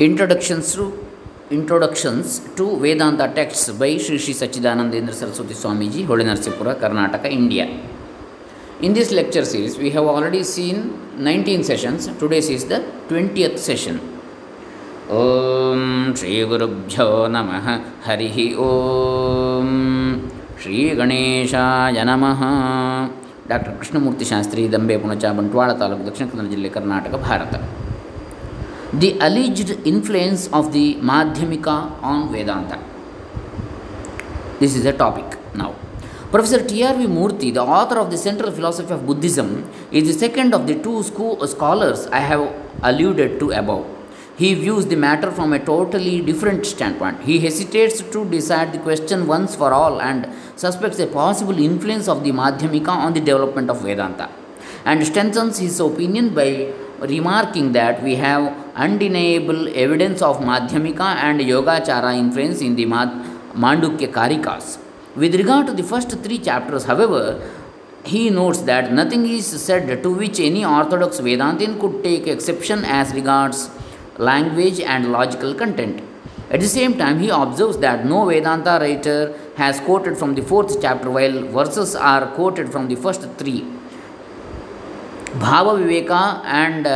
Introductions to introductions to Vedanta text by Shri Shri Sachchidanandendra Saraswati Swamiji Holenarasipura Karnataka India in this lecture series we have already seen nineteen sessions today's is the twentieth session ಓಂ ಶ್ರೀ ಗುರುಭ್ಯೋ ನಮಃ ಹರಿ ಓಂ ಶ್ರೀ ಗಣೇಶಾಯ ನಮಃ doctor Krishnamurthy Shastri Dambe Punacha Bantwal taluk Dakshina Kannada ಜಿಲ್ಲೆ Karnataka Bharat the alleged influence of the Madhyamika on Vedanta. This is a topic now. Professor T.R.V. Murthy, the author of the Central Philosophy of Buddhism, is the second of the two school uh, scholars I have alluded to above. He views the matter from a totally different standpoint. He hesitates to decide the question once for all and suspects a possible influence of the Madhyamika on the development of Vedanta and strengthens his opinion by remarking that we have undeniable evidence of Madhyamika and Yogachara influence in the Mandukya Karikas. With regard to the first three chapters, however, he notes that nothing is said to which any orthodox Vedantin could take exception as regards language and logical content. At the same time, he observes that no Vedanta writer has quoted from the fourth chapter, while verses are quoted from the first three. Bhava Viveka and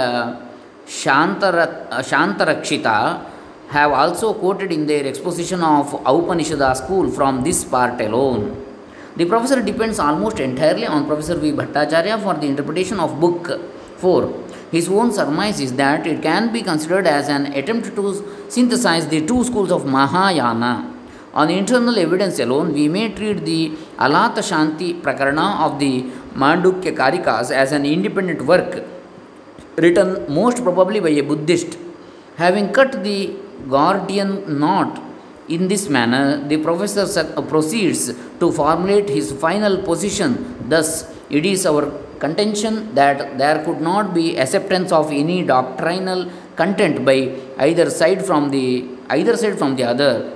Shantara, uh, Shantarakshita have also quoted in their exposition of Upanishada school from this part alone. The professor depends almost entirely on Professor V. Bhattacharya for the interpretation of Book 4. His own surmise is that it can be considered as an attempt to synthesize the two schools of Mahayana. On internal evidence alone, we may treat the Alata Shanti Prakarana of the Mandukya Karikas as an independent work written most probably by a Buddhist. Having cut the Gordian knot in this manner, the professor su- uh, proceeds to formulate his final position. Thus, it is our contention that there could not be acceptance of any doctrinal content by either side from the either side from the other,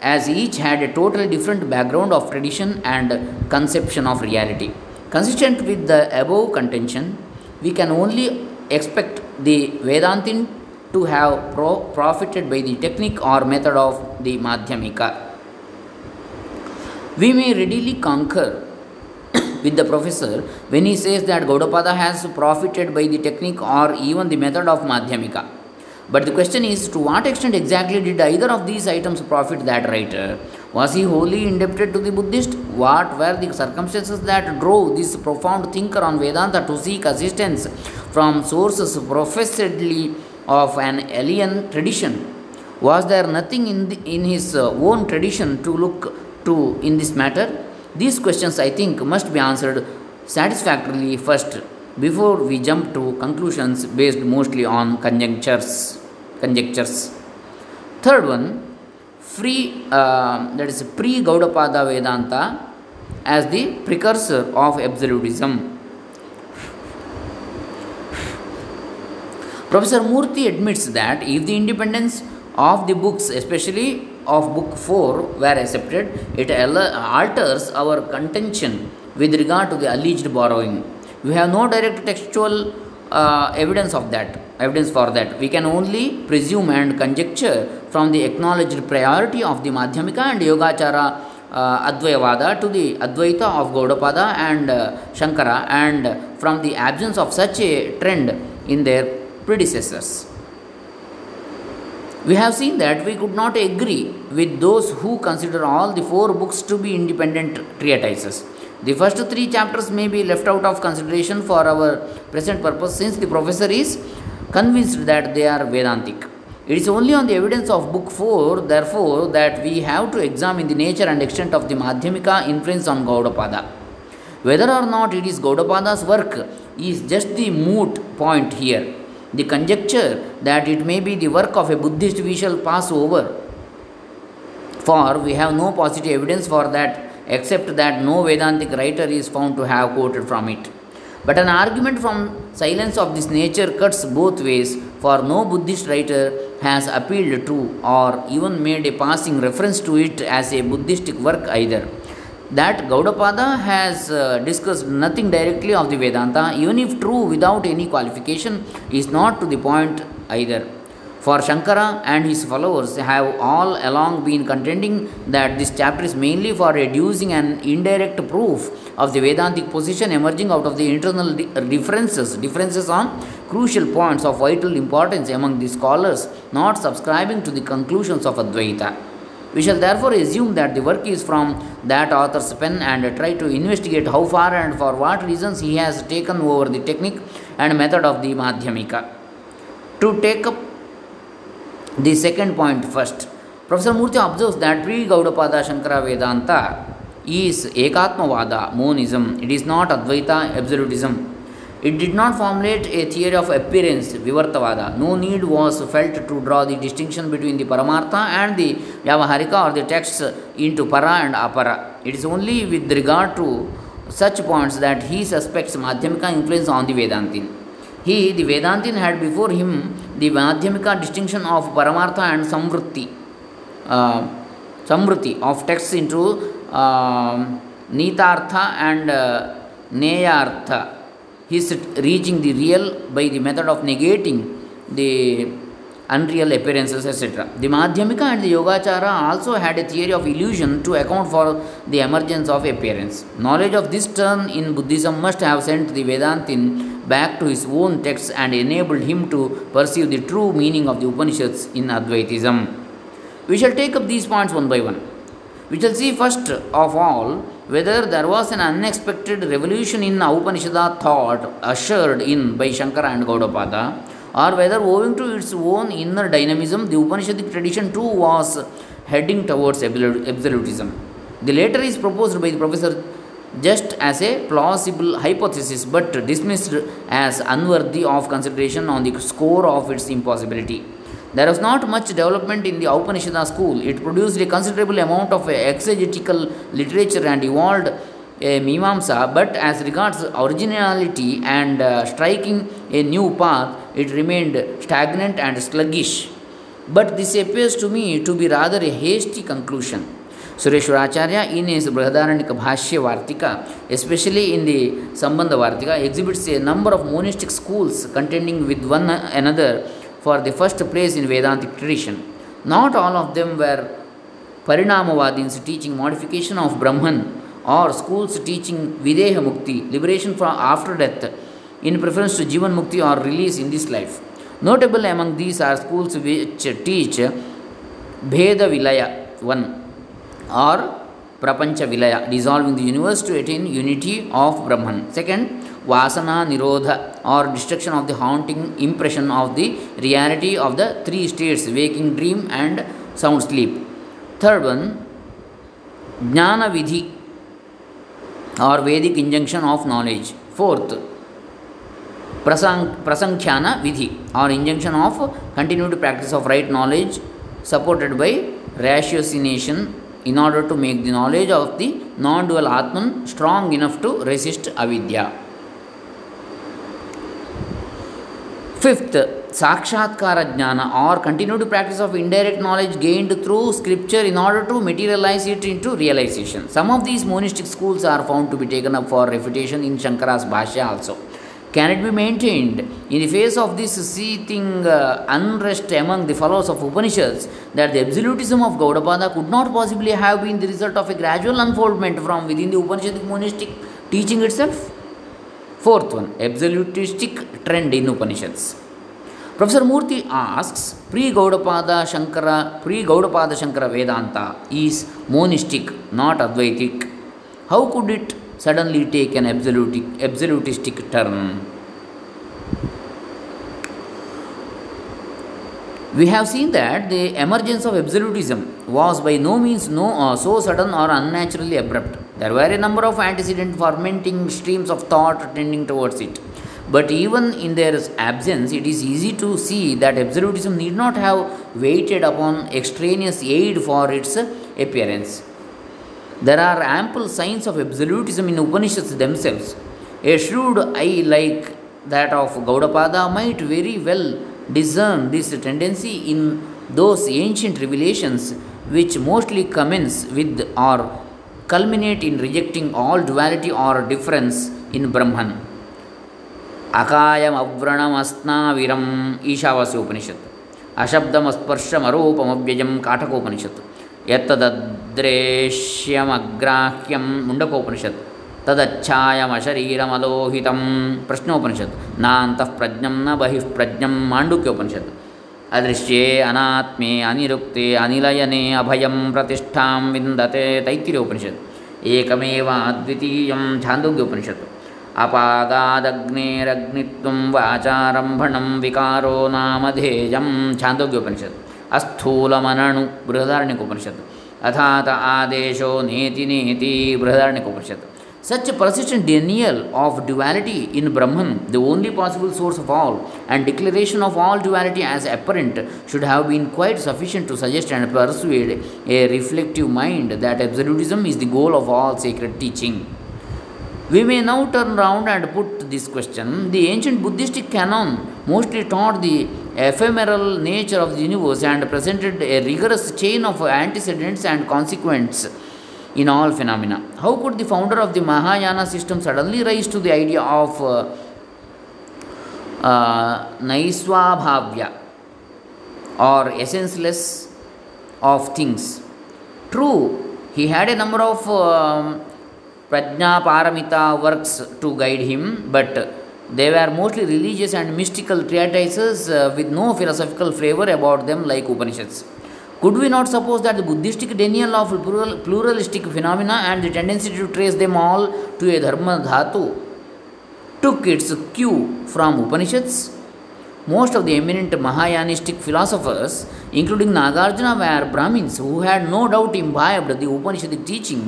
as each had a totally different background of tradition and conception of reality. Consistent with the above contention, we can only expect the Vedantin to have pro- profited by the technique or method of the Madhyamika. We may readily concur with the professor when he says that Gaudapada has profited by the technique or even the method of Madhyamika. But the question is to what extent exactly did either of these items profit that writer? Was he wholly indebted to the Buddhist? What were the circumstances that drove this profound thinker on Vedanta to seek assistance from sources professedly of an alien tradition? Was there nothing in, the, in his uh, own tradition to look to in this matter? These questions, I think, must be answered satisfactorily first before we jump to conclusions based mostly on conjectures. conjectures. Third one, free uh, that is pre Gaudapada Vedanta as the precursor of absolutism. Professor Murthy admits that if the independence of the books, especially of book 4, were accepted, it al- alters our contention with regard to the alleged borrowing. We have no direct textual uh, evidence of that, evidence for that. We can only presume and conjecture from the acknowledged priority of the Madhyamika and Yogachara uh, Advayavada to the Advaita of Gaudapada and uh, Shankara, and from the absence of such a trend in their predecessors. We have seen that we could not agree with those who consider all the four books to be independent treatises. The first three chapters may be left out of consideration for our present purpose since the professor is convinced that they are Vedantic. It is only on the evidence of book 4, therefore, that we have to examine the nature and extent of the Madhyamika influence on Gaudapada. Whether or not it is Gaudapada's work is just the moot point here. The conjecture that it may be the work of a Buddhist we shall pass over, for we have no positive evidence for that except that no Vedantic writer is found to have quoted from it. But an argument from silence of this nature cuts both ways, for no Buddhist writer has appealed to or even made a passing reference to it as a Buddhistic work either. That Gaudapada has uh, discussed nothing directly of the Vedanta, even if true without any qualification, is not to the point either. For Shankara and his followers have all along been contending that this chapter is mainly for reducing an indirect proof of the Vedantic position emerging out of the internal differences, differences on crucial points of vital importance among the scholars not subscribing to the conclusions of Advaita. We shall therefore assume that the work is from that author's pen and try to investigate how far and for what reasons he has taken over the technique and method of the Madhyamika. To take up the second point first, Professor Murthy observes that pre Gaudapada Shankara Vedanta is Ekatmavada, monism. It is not Advaita, absolutism. It did not formulate a theory of appearance, Vivartavada. No need was felt to draw the distinction between the Paramartha and the Vyavaharika or the texts into Para and Apara. It is only with regard to such points that he suspects Madhyamika influence on the Vedantin. He, the Vedantin, had before him the Madhyamika distinction of Paramartha and Samvritti, uh, Samvritti of texts into uh, Nitartha and uh, Neyartha. He is reaching the real by the method of negating the unreal appearances, etc. The Madhyamika and the Yogachara also had a theory of illusion to account for the emergence of appearance. Knowledge of this term in Buddhism must have sent the Vedantin back to his own texts and enabled him to perceive the true meaning of the Upanishads in Advaitism. We shall take up these points one by one. We shall see first of all whether there was an unexpected revolution in Upanishad thought ushered in by Shankara and Gaudapada, or whether owing to its own inner dynamism, the Upanishadic tradition too was heading towards absolutism. The latter is proposed by the professor just as a plausible hypothesis but dismissed as unworthy of consideration on the score of its impossibility. There was not much development in the Upanishada school. It produced a considerable amount of exegetical literature and evolved a Mimamsa, but as regards originality and uh, striking a new path, it remained stagnant and sluggish. But this appears to me to be rather a hasty conclusion. Brihadaranyaka Bhashya Vartika, especially in the Sambandha Vartika, exhibits a number of monistic schools contending with one another for the first place in Vedantic tradition. Not all of them were Parinamavadins teaching modification of Brahman or schools teaching Videha Mukti, liberation from after death, in preference to Jivan Mukti or release in this life. Notable among these are schools which teach Bheda Vilaya 1 or Prapancha Vilaya, dissolving the universe to attain unity of Brahman. Second, Vasana Nirodha or destruction of the haunting impression of the reality of the three states waking, dream, and sound sleep. Third one, Jnana Vidhi or Vedic injunction of knowledge. Fourth, Prasang, Prasankhya Vidhi or injunction of continued practice of right knowledge supported by ratiocination in order to make the knowledge of the non dual Atman strong enough to resist avidya. Fifth, Sakshatkara Jnana or continued practice of indirect knowledge gained through scripture in order to materialize it into realization. Some of these monistic schools are found to be taken up for refutation in Shankara's Bhashya also. Can it be maintained in the face of this seething uh, unrest among the followers of Upanishads that the absolutism of Gaudapada could not possibly have been the result of a gradual unfoldment from within the Upanishadic monistic teaching itself? Fourth one, absolutistic trend in Upanishads. Professor Murthy asks, pre-Gaudapada Shankara, pre-Gaudapada Shankara Vedanta is monistic, not Advaitic. How could it suddenly take an absolutic, absolutistic turn? We have seen that the emergence of absolutism was by no means no, uh, so sudden or unnaturally abrupt. There were a number of antecedent fermenting streams of thought tending towards it. But even in their absence, it is easy to see that absolutism need not have waited upon extraneous aid for its appearance. There are ample signs of absolutism in Upanishads themselves. A shrewd eye like that of Gaudapada might very well discern this tendency in those ancient revelations which mostly commence with or culminate in rejecting all duality or difference in Brahman. Akayam Avranam Asnaviram Ishavasya ಯತ್ತದದ್ರೇಶ್ಯಮಗ್ರಾಹ್ಯಂ Mundakopanishad. ತದಚ್ಛಾಯಮಶರೀರಮಲೋಹಿತಂ. ಪ್ರಶ್ನೋಪನಿಷತ್. ನಾಂತಃ ಪ್ರಜ್ಞಂ ನ ಬಹಿಃ ಪ್ರಜ್ಞಂ ಮಾಂಡುಕ್ಯೋಪನಿಷತ್. ಅದೃಶ್ಯೇ ಅನಾತ್ಮೆ ಅನಿರುಕ್ತೆ ಅನಿಲಯನೆ ಅಭಯಂ ಪ್ರತಿಷ್ಠಾಂ ವಿಂದತೆ ತೈತಿರ್ಯೋಪನಿಷತ್ ಏಕಮೇವ ಅದ್ವಿತೀಯಂ ಛಾಂದೋಗ್ಯೋಪನಿಷತ್. ಅಪಾಗಾದಗ್ನೇರಗ್ನಿತ್ವಂ ವಾಚಾರಂಭಣಂ ವಿಕಾರೋ ನಾಮಧೇಯಂ ಛಾಂದೋಗ್ಯೋಪನಿಷತ್. ಅಸ್ಥೂಲಮನಣು ಬೃಹದಾರಣ್ಯಕೋಪನಿಷತ್ ಅಥಾತ ಆದೇಶೋ ನೇತಿ ನೇತಿ Brihadaranyakopanishad such a persistent denial of duality in Brahman, the only possible source of all, and declaration of all duality as apparent should have been quite sufficient to suggest and persuade a reflective mind that absolutism is the goal of all sacred teaching. We may now turn round and put this question. The ancient Buddhistic canon mostly taught the ephemeral nature of the universe and presented a rigorous chain of antecedents and consequents in all phenomena. How could the founder of the Mahayana system suddenly rise to the idea of uh, uh, Naiswabhavya or essenceless of things? True, he had a number of um, Prajna Paramita works to guide him, but they were mostly religious and mystical treatises uh, with no philosophical flavor about them like Upanishads. Could we not suppose that the Buddhistic denial of plural, pluralistic phenomena and the tendency to trace them all to a dharma dhatu took its cue from Upanishads? Most of the eminent Mahayanistic philosophers, including Nagarjuna, were Brahmins who had no doubt imbibed the Upanishadic teaching,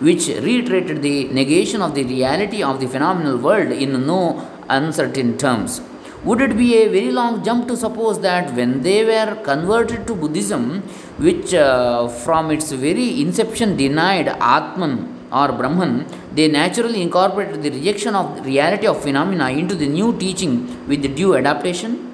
which reiterated the negation of the reality of the phenomenal world in no uncertain terms. Would it be a very long jump to suppose that when they were converted to Buddhism, which uh, from its very inception denied Atman or Brahman, they naturally incorporated the rejection of the reality of phenomena into the new teaching with the due adaptation?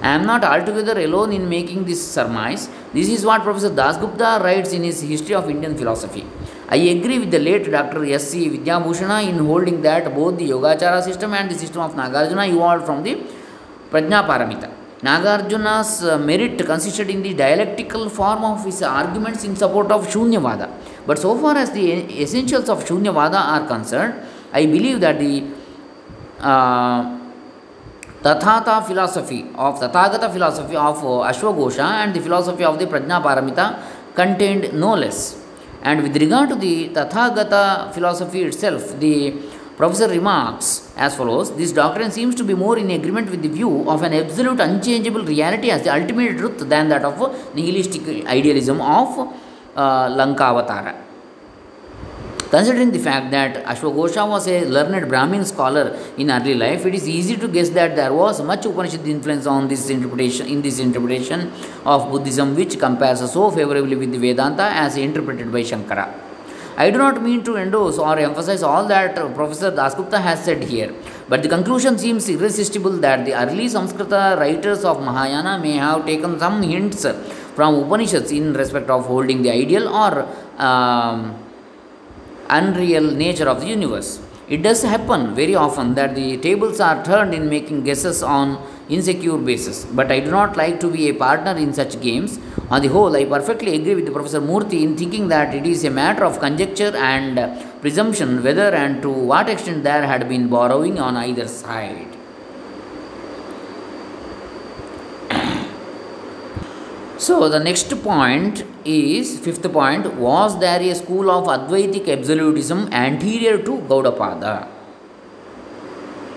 I am not altogether alone in making this surmise. This is what Professor Dasgupta writes in his History of Indian Philosophy. I agree with the late Dr. S.C. Vidyabhushana in holding that both the Yogachara system and the system of Nagarjuna evolved from the Prajna Paramita. Nagarjuna's uh, merit consisted in the dialectical form of his arguments in support of Shunyavada. But so far as the essentials of Shunyavada are concerned, I believe that the uh, philosophy of Tathagata philosophy of uh, Ashvaghosha and the philosophy of the Prajna Paramita contained no less. And with regard to the Tathagata philosophy itself, the professor remarks as follows This doctrine seems to be more in agreement with the view of an absolute unchangeable reality as the ultimate truth than that of nihilistic idealism of uh, Lankavatara. Considering the fact that Ashvaghosha was a learned Brahmin scholar in early life, it is easy to guess that there was much Upanishad influence on this interpretation in this interpretation of Buddhism, which compares so favorably with the Vedanta as interpreted by Shankara. I do not mean to endorse or emphasize all that Professor Dasgupta has said here, but the conclusion seems irresistible that the early Samskrita writers of Mahayana may have taken some hints from Upanishads in respect of holding the ideal or um, unreal nature of the universe. It does happen very often that the tables are turned in making guesses on insecure basis, but I do not like to be a partner in such games. On the whole, I perfectly agree with Professor Murthy in thinking that it is a matter of conjecture and presumption whether and to what extent there had been borrowing on either side. So the next point is fifth point was there a school of Advaitic absolutism anterior to Gaudapada?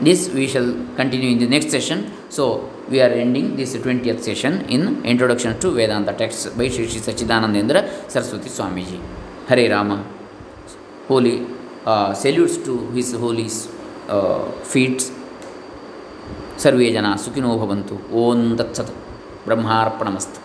This we shall continue in the next session. So we are ending this 20th session in Introduction to Vedanta texts by Sri Sri Sachidanandendra Saraswati Swamiji. Hare Rama. Holy uh, salutes to his holy uh, feet. सर्वे जना सुखिनो भवन्तु ओं तत्सत् ब्रह्मार्पणमस्तु